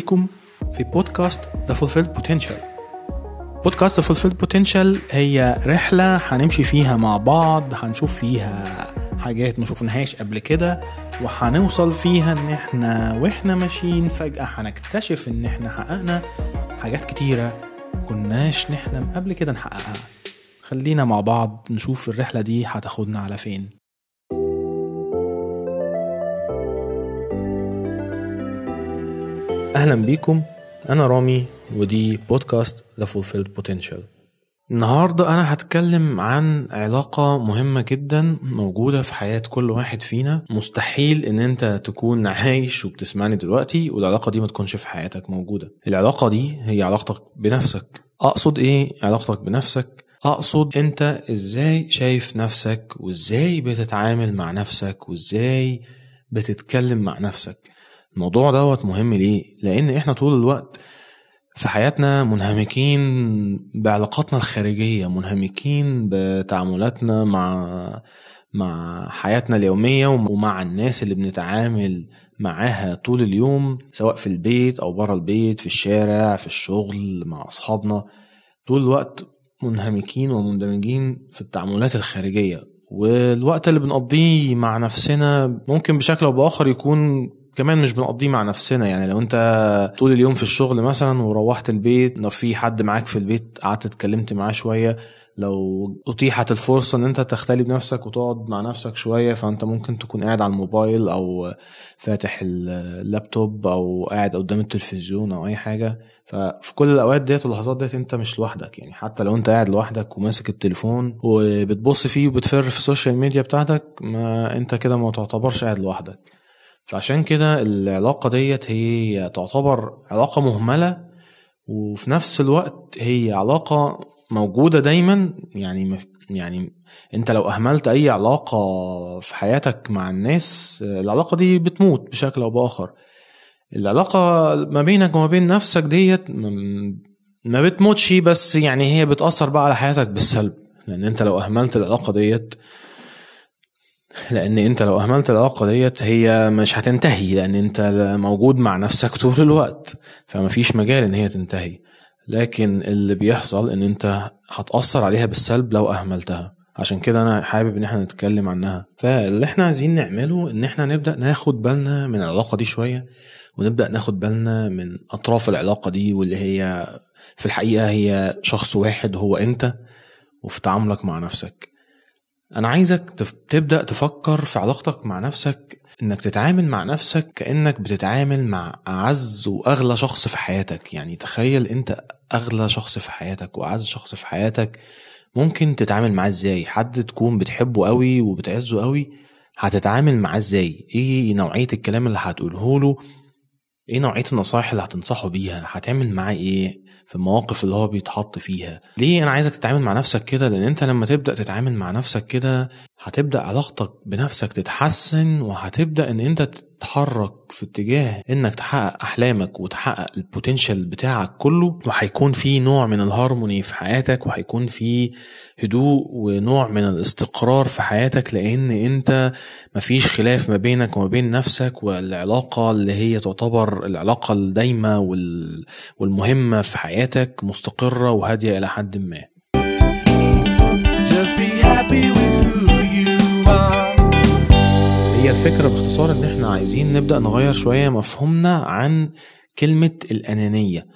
بيكم في بودكاست The Fulfilled Potential. بودكاست The Fulfilled Potential هي رحلة هنمشي فيها مع بعض هنشوف فيها حاجات ما شفناهاش قبل كده وهنوصل فيها إن إحنا وإحنا ماشيين فجأة هنكتشف إن إحنا حققنا حاجات كتيرة كناش نحلم قبل كده نحققها. خلينا مع بعض نشوف الرحلة دي هتاخدنا على فين. أهلا بيكم. أنا رامي ودي بودكاست The Fulfilled Potential. النهاردة أنا هتكلم عن علاقة مهمة جدا موجودة في حياة كل واحد فينا. مستحيل إن أنت تكون عايش وبتسمعني دلوقتي والعلاقة دي ما تكونش في حياتك موجودة. العلاقة دي هي علاقتك بنفسك. أقصد إيه علاقتك بنفسك؟ أقصد أنت إزاي شايف نفسك وإزاي بتتعامل مع نفسك وإزاي بتتكلم مع نفسك. الموضوع دوت مهم ليه؟ لأن إحنا طول الوقت في حياتنا منهمكين بعلاقاتنا الخارجية منهمكين بتعاملاتنا مع مع حياتنا اليومية ومع الناس اللي بنتعامل معاها طول اليوم سواء في البيت أو برا البيت في الشارع في الشغل مع أصحابنا. طول الوقت منهمكين ومندمجين في التعاملات الخارجية. والوقت اللي بنقضيه مع نفسنا ممكن بشكل أو بآخر يكون كمان مش بنقضيه مع نفسنا. يعني لو انت طول اليوم في الشغل مثلا وروحت البيت لو في حد معاك في البيت قعدت اتكلمت معاه شوية لو اتيحت الفرصة إن انت تختلي بنفسك وتقعد مع نفسك شوية فأنت ممكن تكون قاعد على الموبايل أو فاتح اللابتوب أو قاعد قدام التلفزيون أو أي حاجة. ففي كل الأوقات ديت واللحظات ديت أنت مش لوحدك. يعني حتى لو أنت قاعد لوحدك وماسك التليفون وبتبص فيه وبتفر في ال social media بتاعتك ما أنت كده ما تعتبرش قاعد لوحدك. فعشان كده العلاقة ديت هي تعتبر علاقة مهملة وفي نفس الوقت هي علاقة موجودة دايما. يعني يعني انت لو أهملت أي علاقة في حياتك مع الناس العلاقة دي بتموت بشكل أو بآخر. العلاقة ما بينك وما بين نفسك ديت ما بتموتش بس يعني هي بتأثر بقى على حياتك بالسلب. لأن انت لو أهملت العلاقة ديت لأن أنت لو أهملت العلاقة ديت هي مش هتنتهي لأن أنت موجود مع نفسك طول الوقت فمفيش مجال إن هي تنتهي. لكن اللي بيحصل إن أنت هتأثر عليها بالسلب لو أهملتها. عشان كده أنا حابب إن إحنا نتكلم عنها. فاللي إحنا عايزين نعمله إن إحنا نبدأ ناخد بالنا من العلاقة دي شوية ونبدأ ناخد بالنا من أطراف العلاقة دي واللي هي في الحقيقة هي شخص واحد هو أنت وفي تعاملك مع نفسك. أنا عايزك تبدأ تفكر في علاقتك مع نفسك إنك تتعامل مع نفسك كأنك بتتعامل مع أعز وأغلى شخص في حياتك. يعني تخيل أنت أغلى شخص في حياتك وأعز شخص في حياتك ممكن تتعامل معاه إزاي؟ حد تكون بتحبه قوي وبتعزه قوي هتتعامل معاه إزاي؟ إيه نوعية الكلام اللي هتقوله له؟ إيه نوعية النصايح اللي هتنصحه بيها؟ هتعمل معاه إيه في المواقف اللي هو بيتحط فيها؟ ليه أنا عايزك تتعامل مع نفسك كده؟ لأن أنت لما تبدأ تتعامل مع نفسك كده هتبدأ علاقتك بنفسك تتحسن وهتبدأ إن أنت تتحرك في اتجاه إنك تحقق أحلامك وتحقق ال potential بتاعك كله وهيكون في نوع من الهارموني في حياتك وهيكون في هدوء ونوع من الاستقرار في حياتك لأن أنت مفيش خلاف ما بينك وما بين نفسك والعلاقة اللي هي تعتبر العلاقة الدايمة والمهمة في حياتك مستقرة وهادية إلى حد ما. الفكرة باختصار إن إحنا عايزين نبدأ نغير شوية مفهومنا عن كلمة الأنانية.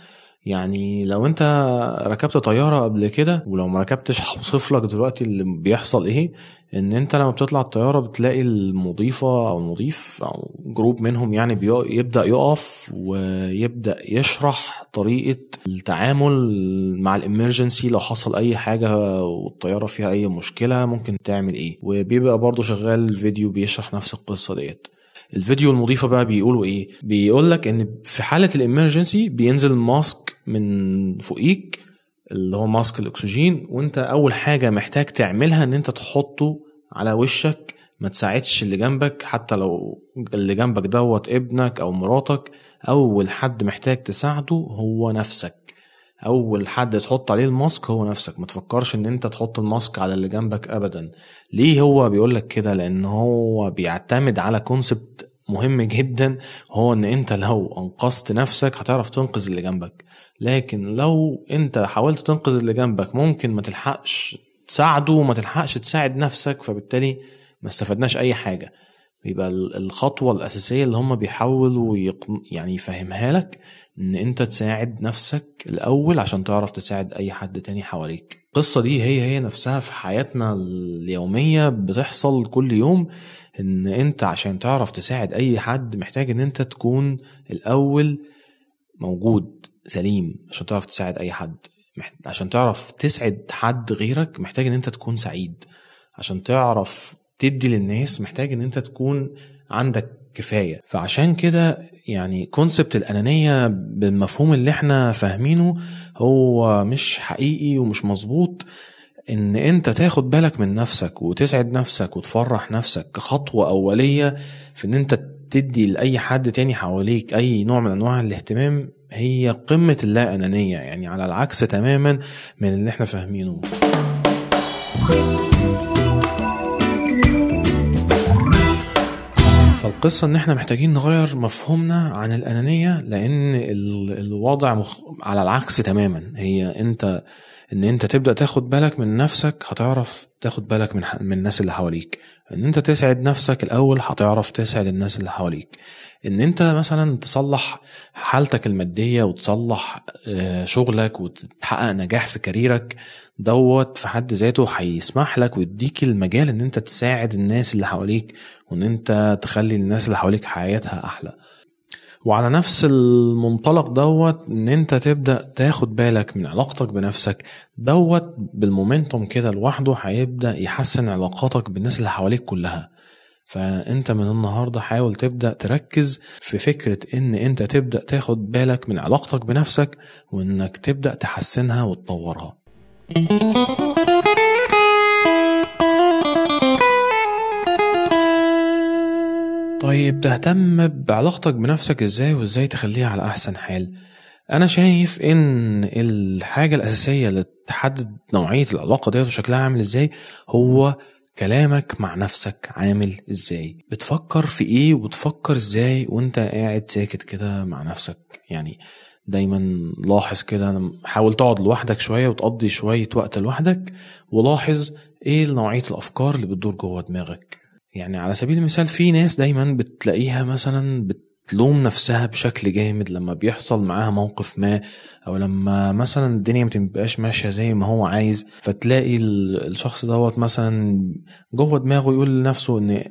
يعني لو انت ركبت طيارة قبل كده ولو ما ركبتش هوصف لك دلوقتي اللي بيحصل إيه ان انت لما بتطلع الطيارة بتلاقي المضيفة أو المضيف أو جروب منهم يعني يبدأ يقف ويبدأ يشرح طريقة التعامل مع الإمرجنسي لو حصل أي حاجة والطيارة فيها أي مشكلة ممكن تعمل إيه. وبيبقى برضو شغال فيديو بيشرح نفس القصة ديت. الفيديو المضيفة بقى بيقولوا إيه؟ بيقول لك ان في حالة الإمرجنسي بينزل ماسك من فوقيك اللي هو ماسك الأكسجين وأنت أول حاجة محتاج تعملها إن أنت تحطه على وشك ما تساعدش اللي جنبك حتى لو اللي جنبك دوت ابنك أو مراتك أول حد محتاج تساعده هو نفسك. أول حد تحط عليه ال mask هو نفسك ما تفكرش إن أنت تحط ال mask على اللي جنبك ابدا. ليه هو بيقولك كده؟ لأن هو بيعتمد على concept مهم جدا هو إن أنت لو أنقذت نفسك هتعرف تنقذ اللي جنبك. لكن لو أنت حاولت تنقذ اللي جنبك ممكن ما تلحقش تساعده وما تلحقش تساعد نفسك فبالتالي ما استفدناش أي حاجة. بيبقى الخطوة الأساسية اللي هم بيحاولوا يعني يفهمها لك إن أنت تساعد نفسك الأول عشان تعرف تساعد أي حد تاني حواليك. القصة دي هي هي نفسها في حياتنا اليومية بتحصل كل يوم إن أنت عشان تعرف تساعد أي حد محتاج إن أنت تكون الأول موجود سليم عشان تعرف تساعد أي حد. عشان تعرف تسعد حد غيرك محتاج إن أنت تكون سعيد. عشان تعرف تدي للناس محتاج إن أنت تكون عندك كفاية. فعشان كده يعني كونسبت الأنانية بالمفهوم اللي إحنا فاهمينه هو مش حقيقي ومش مظبوط. إن أنت تاخد بالك من نفسك وتسعد نفسك وتفرح نفسك كخطوة أولية في إن أنت تدي لأي حد تاني حواليك أي نوع من أنواع الاهتمام هي قمة اللا أنانية يعني على العكس تماما من اللي إحنا فاهمينه. فالقصة إن إحنا محتاجين نغير مفهومنا عن الأنانية لأن الوضع مخ... على العكس تماما. هي أنت إن أنت تبدأ تاخد بالك من نفسك هتعرف تاخد بالك من من الناس اللي حواليك. إن أنت تسعد نفسك الأول هتعرف تسعد الناس اللي حواليك. إن أنت مثلا تصلح حالتك المادية وتصلح آه، شغلك وتحقق نجاح في كاريرك دوت في حد ذاته هيسمح لك ويديك المجال إن أنت تساعد الناس اللي حواليك وإن أنت تخلي الناس اللي حواليك حياتها أحلى. وعلى نفس المنطلق دوت إن أنت تبدأ تاخد بالك من علاقتك بنفسك دوت بالمومنتوم كده لوحده هيبدأ يحسن علاقاتك بالناس اللي حواليك كلها. فأنت من النهارده حاول تبدأ تركز في فكرة إن أنت تبدأ تاخد بالك من علاقتك بنفسك وإنك تبدأ تحسنها وتطورها. طيب تهتم بعلاقتك بنفسك إزاي وإزاي تخليها على أحسن حال؟ أنا شايف إن الحاجة الأساسية اللي تحدد نوعية العلاقة ديت وشكلها عامل إزاي هو كلامك مع نفسك عامل إزاي. بتفكر في إيه وبتفكر إزاي وأنت قاعد ساكت كده مع نفسك؟ يعني دايما لاحظ كده حاول تقعد لوحدك شوية وتقضي شوية وقت لوحدك ولاحظ إيه نوعية الأفكار اللي بتدور جوه دماغك. يعني على سبيل المثال في ناس دايما بتلاقيها مثلا بتلوم نفسها بشكل جامد لما بيحصل معاها موقف ما أو لما مثلا الدنيا متبقاش ماشية زي ما هو عايز فتلاقي الشخص دوت مثلا جوه دماغه يقول لنفسه إن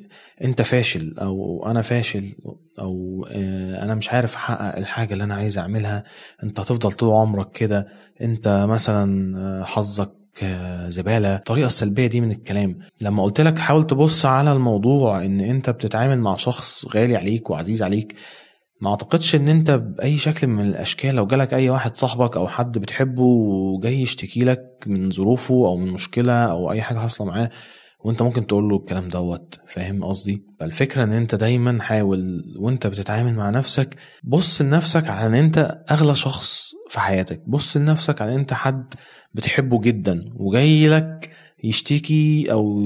أنت فاشل أو أنا فاشل أو آه، أنا مش عارف أحقق الحاجة اللي أنا عايز أعملها أنت هتفضل طول عمرك كده أنت مثلا آه، حظك زباله الطريقة السلبية دي من الكلام. لما قلت لك حاول تبص على الموضوع إن أنت بتتعامل مع شخص غالي عليك وعزيز عليك ما أعتقدش إن أنت بأي شكل من الأشكال لو جالك أي واحد صاحبك أو حد بتحبه وجاي يشتكي لك من ظروفه أو من مشكلة أو أي حاجة حاصلة معاه وأنت ممكن تقول له الكلام دوت. فاهم قصدي؟ فالفكرة إن أنت دايما حاول وأنت بتتعامل مع نفسك بص لنفسك على إن أنت أغلى شخص في حياتك. بص لنفسك على ان انت حد بتحبه جدا وجاي لك يشتكي أو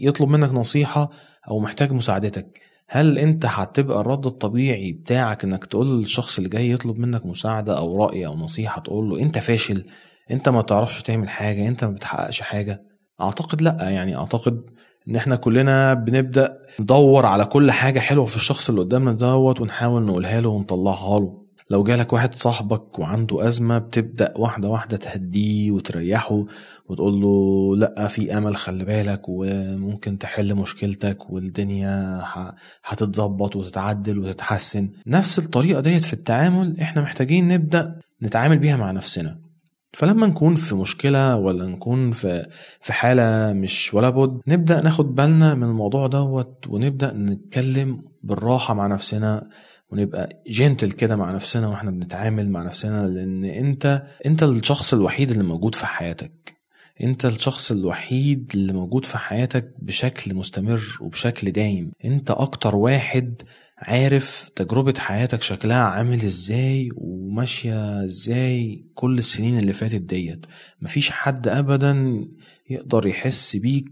يطلب منك نصيحة أو محتاج مساعدتك هل انت هتبقى الرد الطبيعي بتاعك إنك تقول للشخص اللي جاي يطلب منك مساعدة أو رأي أو نصيحة تقول له انت فاشل انت ما تعرفش تعمل حاجة انت ما بتحققش حاجة؟ أعتقد لأ يعني أعتقد إن إحنا كلنا بنبدأ ندور على كل حاجة حلوة في الشخص اللي قدامنا دوت ونحاول نقولها له ونطلعها له. لو جالك واحد صاحبك وعنده أزمة بتبدأ واحدة واحدة تهديه وتريحه وتقول له لأ في أمل خلي بالك وممكن تحل مشكلتك والدنيا هتتظبط وتتعدل وتتحسن. نفس الطريقة ديت في التعامل إحنا محتاجين نبدأ نتعامل بيها مع نفسنا. فلما نكون في مشكلة ولا نكون في في حالة مش ولا بد نبدأ ناخد بالنا من الموضوع دوت ونبدأ نتكلم بالراحة مع نفسنا ونبقى جنتل كده مع نفسنا وإحنا بنتعامل مع نفسنا لأن أنت أنت الشخص الوحيد اللي موجود في حياتك. أنت الشخص الوحيد اللي موجود في حياتك بشكل مستمر وبشكل دايم. أنت أكتر واحد عارف تجربة حياتك شكلها عامل إزاي وماشية إزاي كل السنين اللي فاتت ديت. مفيش حد ابدا يقدر يحس بيك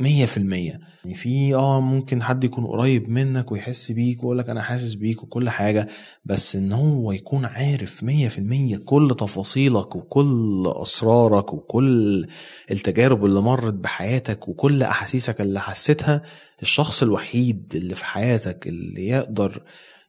مية في المية. يعني في آه ممكن حد يكون قريب منك ويحس بيك ويقول لك أنا حاسس بيك وكل حاجة بس إن هو يكون عارف مية في المية كل تفاصيلك وكل أسرارك وكل التجارب اللي مرت بحياتك وكل أحاسيسك اللي حسيتها الشخص الوحيد اللي في حياتك اللي يقدر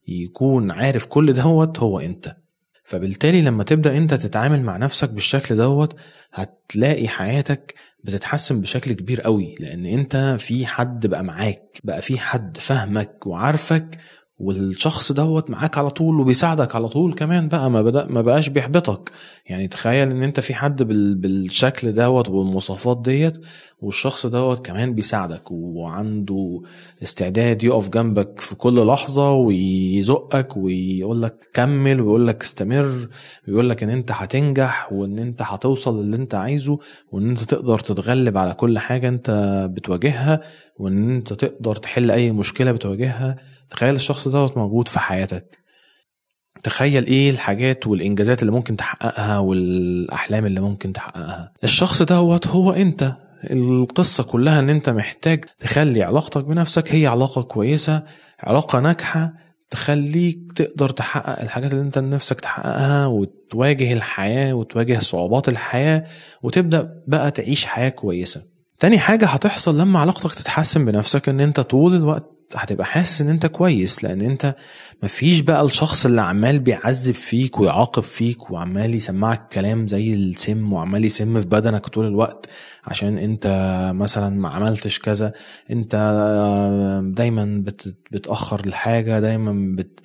يكون عارف كل دوت هو أنت. فبالتالي لما تبدأ أنت تتعامل مع نفسك بالشكل دوت هتلاقي حياتك بتتحسن بشكل كبير قوي لأن أنت في حد بقى معاك بقى في حد فاهمك وعارفك والشخص دوت معاك على طول وبيساعدك على طول كمان بقى ما بدا ما بقاش بيحبطك. يعني تخيل إن أنت في حد بال بالشكل دوت والمواصفات ديت والشخص دوت كمان بيساعدك وعنده استعداد يقف جنبك في كل لحظة ويزقك ويقول لك كمل ويقول لك استمر ويقول لك إن أنت هتنجح وإن أنت هتوصل للي أنت عايزه وإن أنت تقدر تتغلب على كل حاجة أنت بتواجهها وإن أنت تقدر تحل أي مشكلة بتواجهها. تخيل الشخص دوت موجود في حياتك. تخيل إيه الحاجات والإنجازات اللي ممكن تحققها والأحلام اللي ممكن تحققها. الشخص دوت هو انت. القصة كلها ان انت محتاج تخلي علاقتك بنفسك هي علاقة كويسة علاقة ناجحة تخليك تقدر تحقق الحاجات اللي انت نفسك تحققها وتواجه الحياة وتواجه صعوبات الحياة وتبدأ بقى تعيش حياة كويسة. تاني حاجة هتحصل لما علاقتك تتحسن بنفسك ان انت طول الوقت هتبقى حاسس إن أنت كويس لأن أنت مفيش بقى الشخص اللي عمال بيعذب فيك ويعاقب فيك وعمال يسمعك كلام زي السم وعمال يسم في بدنك طول الوقت عشان أنت مثلا ما عملتش كذا. أنت دايما بتأخر الحاجة دايما بت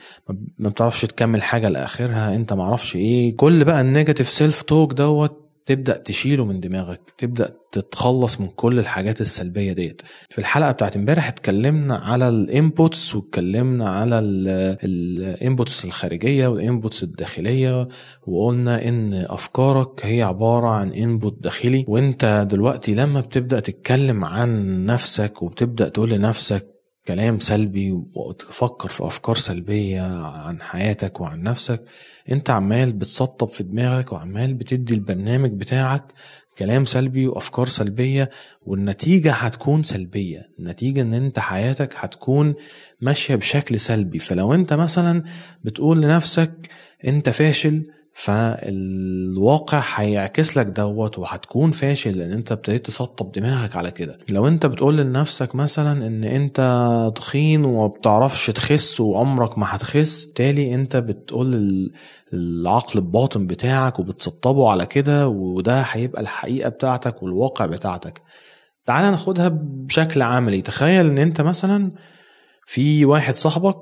ما بتعرفش تكمل حاجة لآخرها أنت معرفش إيه. كل بقى ال negative self talk دوت تبدأ تشيله من دماغك تبدأ تتخلص من كل الحاجات السلبية ديت. في الحلقة بتاعت امبارح اتكلمنا على ال inputs واتكلمنا على ال inputs الخارجية وال inputs الداخلية وقلنا إن أفكارك هي عبارة عن input داخلي. وإنت دلوقتي لما بتبدأ تتكلم عن نفسك وبتبدأ تقول لنفسك كلام سلبي وتفكر في أفكار سلبية عن حياتك وعن نفسك أنت عمال بتسطب في دماغك وعمال بتدي البرنامج بتاعك كلام سلبي وأفكار سلبية والنتيجة هتكون سلبية. النتيجه إن أنت حياتك هتكون ماشية بشكل سلبي. فلو أنت مثلا بتقول لنفسك أنت فاشل فالواقع هيعكس لك دوت وهتكون فاشل لأن انت ابتديت تسطب دماغك على كده. لو انت بتقول لنفسك مثلا إن انت تخين وما بتعرفش تخس وعمرك ما هتخس تاني انت بتقول للعقل الباطن بتاعك وبتسطبه على كده وده هيبقى الحقيقة بتاعتك والواقع بتاعتك. تعال ناخدها بشكل عملي. تخيل إن انت مثلا في واحد صاحبك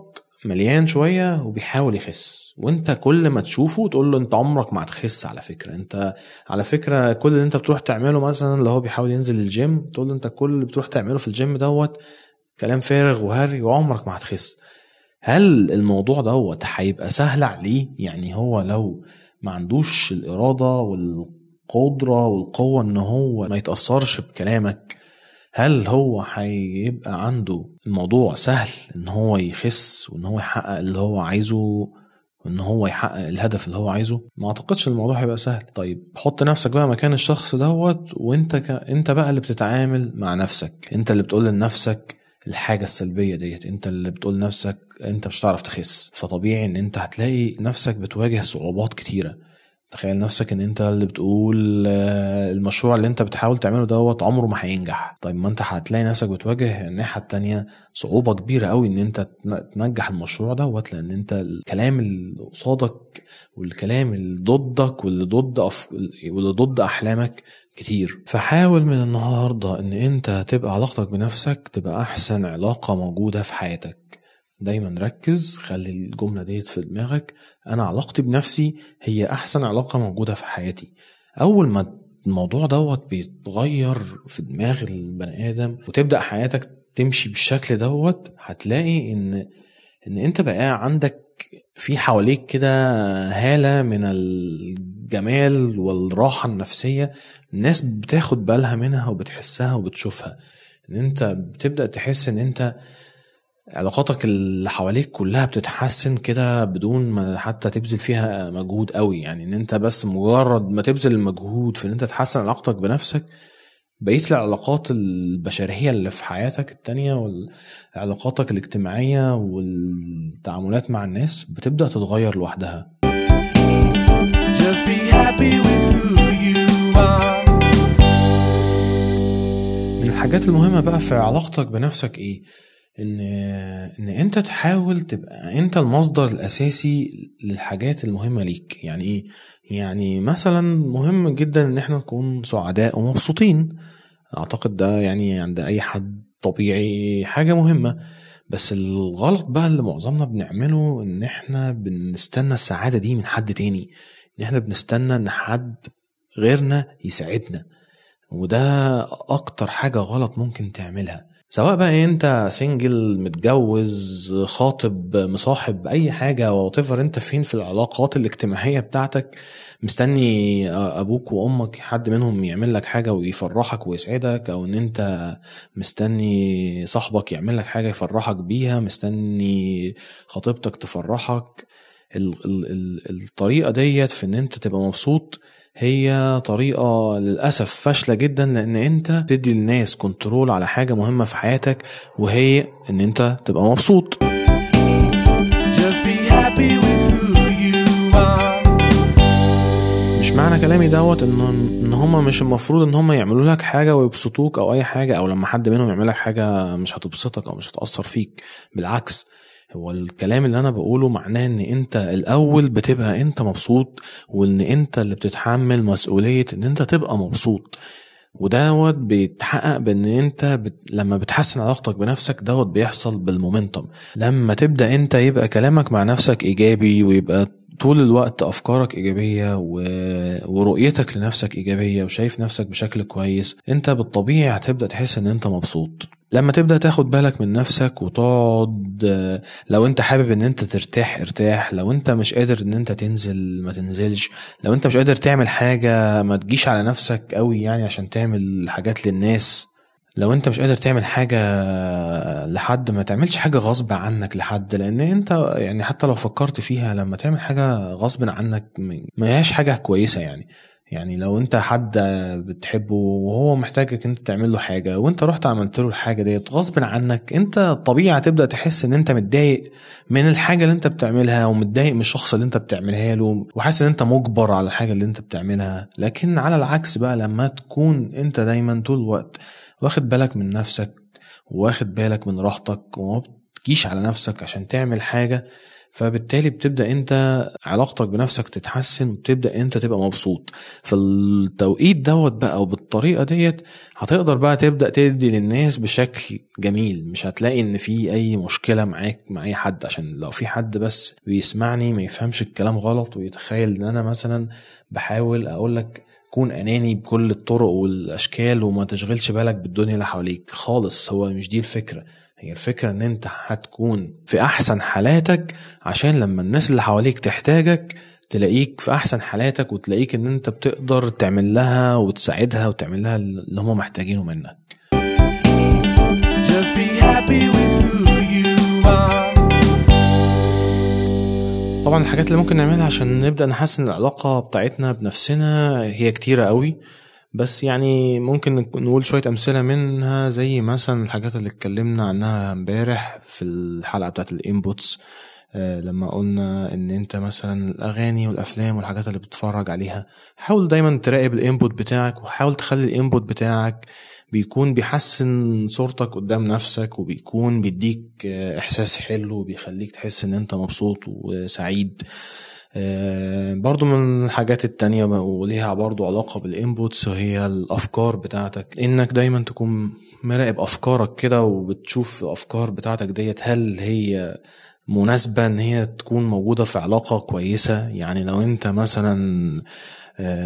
مليان شوية وبيحاول يخس. وانت كل ما تشوفه تقول له انت عمرك ما هتخس على فكرة. انت على فكرة كل اللي انت بتروح تعمله مثلا اللي هو بيحاول ينزل الجيم تقول له انت كل اللي بتروح تعمله في الجيم دوت كلام فارغ وهري وعمرك ما هتخس. هل الموضوع دوت هيبقى سهل عليه؟ يعني هو لو ما عندوش الإرادة والقدرة والقوة إن هو ما يتأثرش بكلامك هل هو هيبقى عنده الموضوع سهل إن هو يخس وإن هو يحقق اللي هو عايزه؟ وإن هو يحقق الهدف اللي هو عايزه ما أعتقدش الموضوع هيبقى سهل. طيب حط نفسك بقى مكان الشخص دوت وإنت ك... إنت بقى اللي بتتعامل مع نفسك. إنت اللي بتقول لنفسك الحاجة السلبية ديت. إنت اللي بتقول لنفسك إنت مش هتعرف تخس. فطبيعي إن إنت هتلاقي نفسك بتواجه صعوبات كتيرة. تخيل نفسك إن أنت اللي بتقول المشروع اللي أنت بتحاول تعمله دوت عمره ما هينجح. طيب ما أنت هتلاقي نفسك بتواجه الناحية التانية صعوبة كبيرة قوي إن أنت تنجح المشروع دوت لأن أنت الكلام اللي قصادك والكلام اللي ضدك واللي ضد أف... واللي ضد أحلامك كتير. فحاول من النهارده إن أنت تبقى علاقتك بنفسك تبقى أحسن علاقة موجودة في حياتك. دايما ركز خلي الجملة ديت في دماغك. أنا علاقتي بنفسي هي أحسن علاقة موجودة في حياتي. أول ما الموضوع دوت بيتغير في دماغ البني آدم وتبدأ حياتك تمشي بالشكل دوت هتلاقي إن إن أنت بقى عندك في حواليك كده هالة من الجمال والراحة النفسية. الناس بتاخد بالها منها وبتحسها وبتشوفها. إن أنت بتبدأ تحس إن أنت علاقاتك اللي حواليك كلها بتتحسن كده بدون ما حتى تبذل فيها مجهود قوي يعني إن أنت بس مجرد ما تبذل المجهود في إن أنت تحسن علاقتك بنفسك بقيه العلاقات البشرية اللي في حياتك التانية وعلاقاتك الاجتماعية والتعاملات مع الناس بتبدأ تتغير لوحدها Just be happy with who you are. من الحاجات المهمة بقى في علاقتك بنفسك إيه؟ إن إن أنت تحاول تبقى أنت المصدر الأساسي للحاجات المهمة ليك. يعني إيه؟ يعني مثلا مهم جدا إن إحنا نكون سعداء ومبسوطين. أعتقد ده يعني عند أي حد طبيعي حاجة مهمة. بس الغلط بقى اللي معظمنا بنعمله إن إحنا بنستنى السعادة دي من حد تاني. إن إحنا بنستنى إن حد غيرنا يساعدنا. وده أكتر حاجة غلط ممكن تعملها. سواء بقى انت سنجل متجوز خاطب مصاحب اي حاجة وطفر انت فين في العلاقات الاجتماعية بتاعتك مستني أبوك وامك حد منهم يعمل لك حاجة ويفرحك ويسعدك أو ان انت مستني صاحبك يعمل لك حاجة يفرحك بيها مستني خطيبتك تفرحك. الطريقة ديت في ان انت تبقى مبسوط هي طريقة للأسف فاشلة جدا لأن أنت تدي للناس كنترول على حاجة مهمة في حياتك وهي إن أنت تبقى مبسوط. مش معنى كلامي دوت ان إن هما مش المفروض إن هما يعملوا لك حاجة ويبسطوك أو أي حاجة أو لما حد منهم يعمل لك حاجة مش هتبسطك أو مش هتأثر فيك. بالعكس هو الكلام اللي أنا بقوله معناه إن أنت الأول بتبقى أنت مبسوط وإن أنت اللي بتتحمل مسؤولية إن أنت تبقى مبسوط. ودوت بيتحقق بإن أنت بت... لما بتحسن علاقتك بنفسك دوت بيحصل بالمومنتم. لما تبدأ أنت يبقى كلامك مع نفسك إيجابي ويبقى طول الوقت أفكارك إيجابية و... ورؤيتك لنفسك إيجابية وشايف نفسك بشكل كويس أنت بالطبيعي هتبدأ تحس إن أنت مبسوط. لما تبدأ تاخد بالك من نفسك وتقعد لو أنت حابب إن أنت ترتاح ارتاح. لو أنت مش قادر إن أنت تنزل ما تنزلش. لو أنت مش قادر تعمل حاجة ما تجيش على نفسك قوي يعني عشان تعمل حاجات للناس. لو انت مش قادر تعمل حاجة لحد ما تعملش حاجة غصب عنك لحد لأن انت يعني حتى لو فكرت فيها لما تعمل حاجة غصب عنك ما هياش حاجة كويسة يعني. يعني لو انت حد بتحبه وهو محتاجك انت تعمل له حاجة وانت رحت عملت له الحاجة ديت غصب عنك انت طبيعي هتبدأ تحس ان انت متضايق من الحاجة اللي انت بتعملها ومتضايق من الشخص اللي انت بتعملها له وحاسس ان انت مجبر على الحاجة اللي انت بتعملها. لكن على العكس بقى لما تكون انت دايما طول الوقت واخد بالك من نفسك واخد بالك من راحتك وما بتجيش على نفسك عشان تعمل حاجة فبالتالي بتبدأ انت علاقتك بنفسك تتحسن وبتبدأ انت تبقى مبسوط. في التوقيت دوت بقى وبالطريقة ديت هتقدر بقى تبدأ تدي للناس بشكل جميل. مش هتلاقي ان في أي مشكلة معاك مع أي حد عشان لو في حد بس بيسمعني ما يفهمش الكلام غلط ويتخيل إن أنا مثلا بحاول أقول لك كون أناني بكل الطرق والأشكال وما تشغلش بالك بالدنيا اللي حواليك خالص. هو مش دي الفكرة. هي الفكرة إن أنت هتكون في أحسن حالاتك عشان لما الناس اللي حواليك تحتاجك تلاقيك في أحسن حالاتك وتلاقيك إن أنت بتقدر تعمل لها وتساعدها وتعمل لها اللي هم محتاجينه منك. طبعا الحاجات اللي ممكن نعملها عشان نبدأ نحسن العلاقة بتاعتنا بنفسنا هي كتيرة قوي. بس يعني ممكن نقول شوية أمثلة منها زي مثلا الحاجات اللي اتكلمنا عنها امبارح في الحلقة بتاعت ال inputs. لما قلنا إن أنت مثلا الأغاني والأفلام والحاجات اللي بتتفرج عليها حاول دايما تراقب ال input بتاعك وحاول تخلي ال input بتاعك بيكون بيحسن صورتك قدام نفسك وبيكون بيديك إحساس حلو وبيخليك تحس إن أنت مبسوط وسعيد. برضو من الحاجات التانية وليها برضو علاقة بال inputs وهي الأفكار بتاعتك. إنك دايما تكون مراقب أفكارك كده وبتشوف الأفكار بتاعتك ديت هل هي مناسبة إن هي تكون موجودة في علاقة كويسة. يعني لو أنت مثلا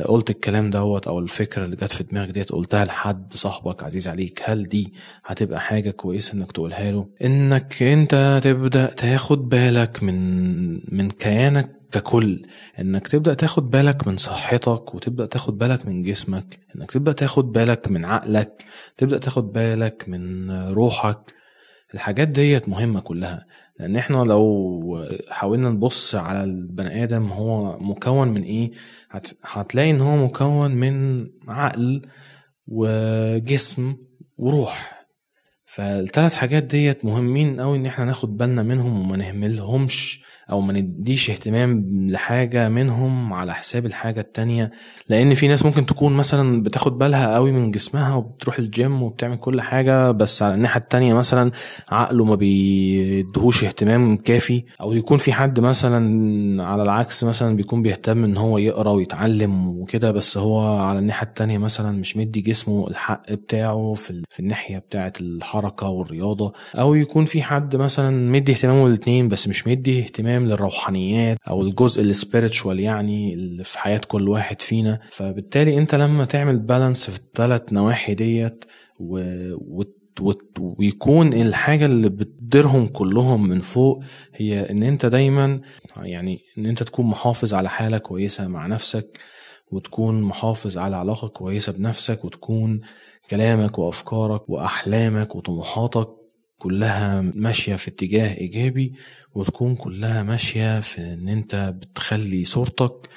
قلت الكلام دوت أو الفكرة اللي جت في دماغك ديت قلتها لحد صاحبك عزيز عليك هل دي هتبقى حاجة كويسة إنك تقولها له؟ إنك أنت تبدأ تاخد بالك من من كيانك ككل. إنك تبدأ تاخد بالك من صحتك وتبدأ تاخد بالك من جسمك. إنك تبدأ تاخد بالك من عقلك. تبدأ تاخد بالك من روحك. الحاجات ديت مهمة كلها لأن إحنا لو حاولنا نبص على البني آدم هو مكون من إيه هتلاقي إن هو مكون من عقل وجسم وروح. فالتلات حاجات ديت مهمين قوي إن إحنا ناخد بالنا منهم وما نهملهمش. أو ما نديش اهتمام لحاجة منهم على حساب الحاجة التانية لأن في ناس ممكن تكون مثلا بتاخد بالها قوي من جسمها وبتروح الجيم وبتعمل كل حاجة بس على الناحية التانية مثلا عقله ما بيدهوش اهتمام كافي أو يكون في حد مثلا على العكس مثلا بيكون بيهتم إن هو يقرأ ويتعلم وكده بس هو على الناحية التانية مثلا مش مدي جسمه الحق بتاعه في, في الناحية بتاعة الحركة والرياضة أو يكون في حد مثلا مدي اهتمامه الاثنين بس مش مدي اهتمام اهتمام للروحانيات أو الجزء السبيريتشوال يعني اللي في حياة كل واحد فينا. فبالتالي انت لما تعمل بالانس في الثلاث نواحي ديت و... و... ويكون الحاجة اللي بتديرهم كلهم من فوق هي ان انت دايما يعني ان انت تكون محافظ على حالة كويسة مع نفسك وتكون محافظ على علاقة كويسة بنفسك وتكون كلامك وأفكارك وأحلامك وطموحاتك كلها ماشية في اتجاه إيجابي وتكون كلها ماشية في إن أنت بتخلي صورتك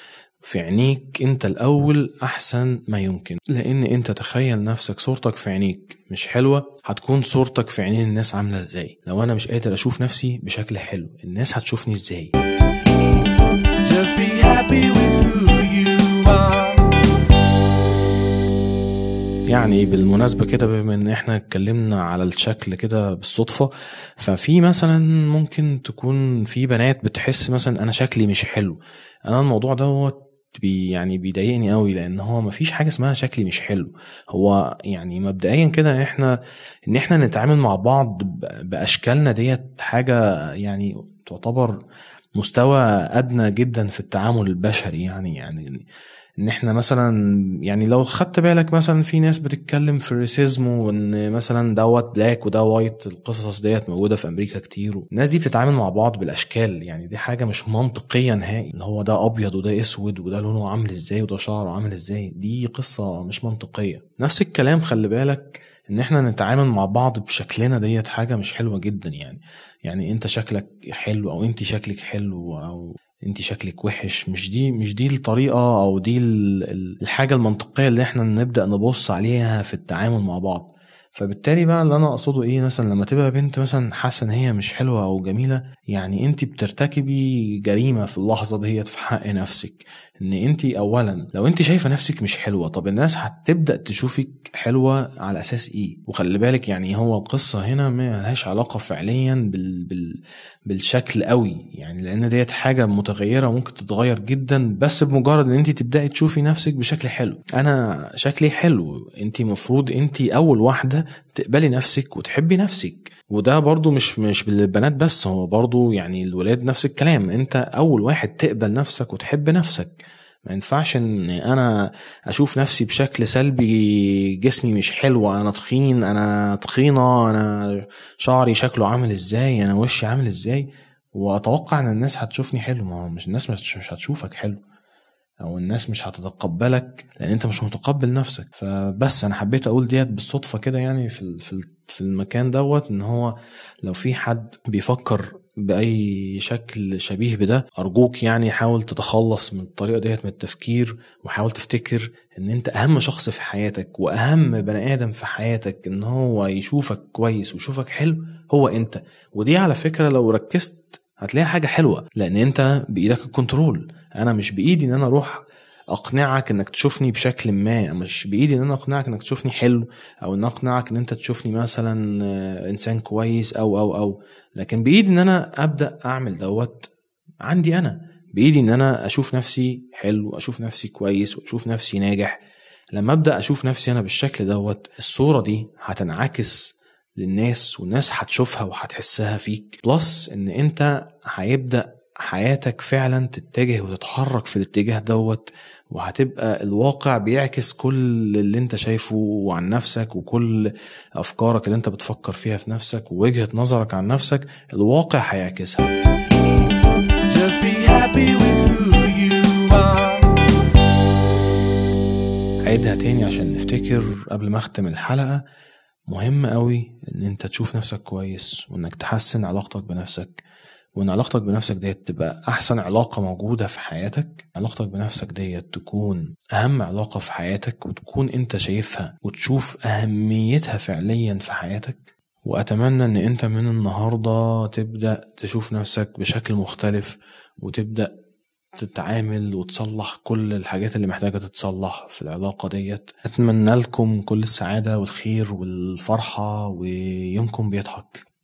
في عينيك أنت الأول أحسن ما يمكن. لأن أنت تخيل نفسك صورتك في عينيك مش حلوة هتكون صورتك في عينين الناس عاملة إزاي؟ لو أنا مش قادر أشوف نفسي بشكل حلو الناس هتشوفني إزاي؟ Just be happy with who you are. يعني بالمناسبة كده بما إن إحنا اتكلمنا على الشكل كده بالصدفة ففي مثلا ممكن تكون في بنات بتحس مثلا أنا شكلي مش حلو. أنا الموضوع دوت بي يعني بيضايقني قوي لأن هو مفيش حاجة اسمها شكلي مش حلو. هو يعني مبدئيا كده إحنا إن إحنا نتعامل مع بعض بأشكالنا ديت حاجة يعني تعتبر مستوى أدنى جدا في التعامل البشري يعني يعني إن إحنا مثلا يعني لو خدت بالك مثلا في ناس بتتكلم في ال racism وإن مثلا دوت black وده white القصص ديت موجودة في أمريكا كتير الناس دي بتتعامل مع بعض بالأشكال يعني دي حاجة مش منطقيه نهائي. إن هو ده أبيض وده أسود وده لونه عامل إزاي وده شعره عامل إزاي دي قصة مش منطقية. نفس الكلام خلي بالك إن إحنا نتعامل مع بعض بشكلنا ديت حاجة مش حلوة جدا يعني. يعني أنت شكلك حلو أو أنت شكلك حلو أو انت شكلك وحش. مش دي مش دي الطريقة أو دي الحاجة المنطقية اللي إحنا نبدأ نبص عليها في التعامل مع بعض. فبالتالي بقى اللي أنا أقصده إيه مثلا لما تبقى بنت مثلا حاسة إن هي مش حلوة أو جميلة يعني انت بترتكبي جريمة في اللحظة ديت في حق نفسك. إن انت اولا لو انت شايفة نفسك مش حلوة طب الناس هتبدأ تشوفك حلوة على أساس إيه؟ وخلي بالك يعني هو القصة هنا ما لهاش علاقة فعليا بال... بال... بالشكل قوي. يعني لأن ديت حاجة متغيرة ممكن تتغير جدا بس بمجرد إن انت تبدأي تشوفي نفسك بشكل حلو. أنا شكلي حلو. انت مفروض انت أول واحدة تقبلي نفسك وتحبي نفسك. وده برضو مش مش بالبنات بس هو برضو يعني الولاد نفس الكلام. انت أول واحد تقبل نفسك وتحب نفسك. ما ينفعش إن أنا أشوف نفسي بشكل سلبي جسمي مش حلو أنا تخين أنا تخينة أنا شعري شكله عامل إزاي أنا وشي عامل إزاي. وأتوقع إن الناس هتشوفني حلو. ما هو مش الناس مش هتشوفك حلو. أو الناس مش هتتقبلك لأن أنت مش متقبل نفسك. فبس أنا حبيت أقول ديت بالصدفة كده يعني في في المكان دوت إن هو لو في حد بيفكر بأي شكل شبيه بده أرجوك يعني حاول تتخلص من الطريقة ديت من التفكير وحاول تفتكر إن أنت أهم شخص في حياتك وأهم بني آدم في حياتك إن هو يشوفك كويس ويشوفك حلو هو أنت. ودي على فكرة لو ركزت هتلاقي حاجة حلوة لأن أنت بإيدك ال control. أنا مش بإيدي إن أنا أروح أقنعك إنك تشوفني بشكل ما مش بإيدي إن أنا أقنعك إنك تشوفني حلو أو إن أقنعك إن أنت تشوفني مثلا آه، إنسان كويس أو أو أو. لكن بإيدي إن أنا أبدأ أعمل دوت عندي أنا. بإيدي إن أنا أشوف نفسي حلو أشوف نفسي كويس وأشوف نفسي ناجح. لما أبدأ أشوف نفسي أنا بالشكل دوت الصورة دي هتنعكس للناس والناس هتشوفها وهتحسها فيك. بلس إن أنت هيبدأ حياتك فعلا تتجه وتتحرك في الاتجاه دوت وهتبقى الواقع بيعكس كل اللي أنت شايفه عن نفسك وكل أفكارك اللي أنت بتفكر فيها في نفسك ووجهة نظرك عن نفسك الواقع هيعكسها. Just be happy with who you are. عيدها تاني عشان نفتكر قبل ما أختم الحلقة. مهم قوي إن أنت تشوف نفسك كويس وإنك تحسن علاقتك بنفسك وإن علاقتك بنفسك ديت تبقى أحسن علاقة موجودة في حياتك. علاقتك بنفسك ديت تكون أهم علاقة في حياتك وتكون أنت شايفها وتشوف أهميتها فعليا في حياتك. وأتمنى إن أنت من النهاردة تبدأ تشوف نفسك بشكل مختلف وتبدأ تتعامل وتصلح كل الحاجات اللي محتاجة تتصلح في العلاقة ديت. أتمنى لكم كل السعادة والخير والفرحة ويومكم بيضحك.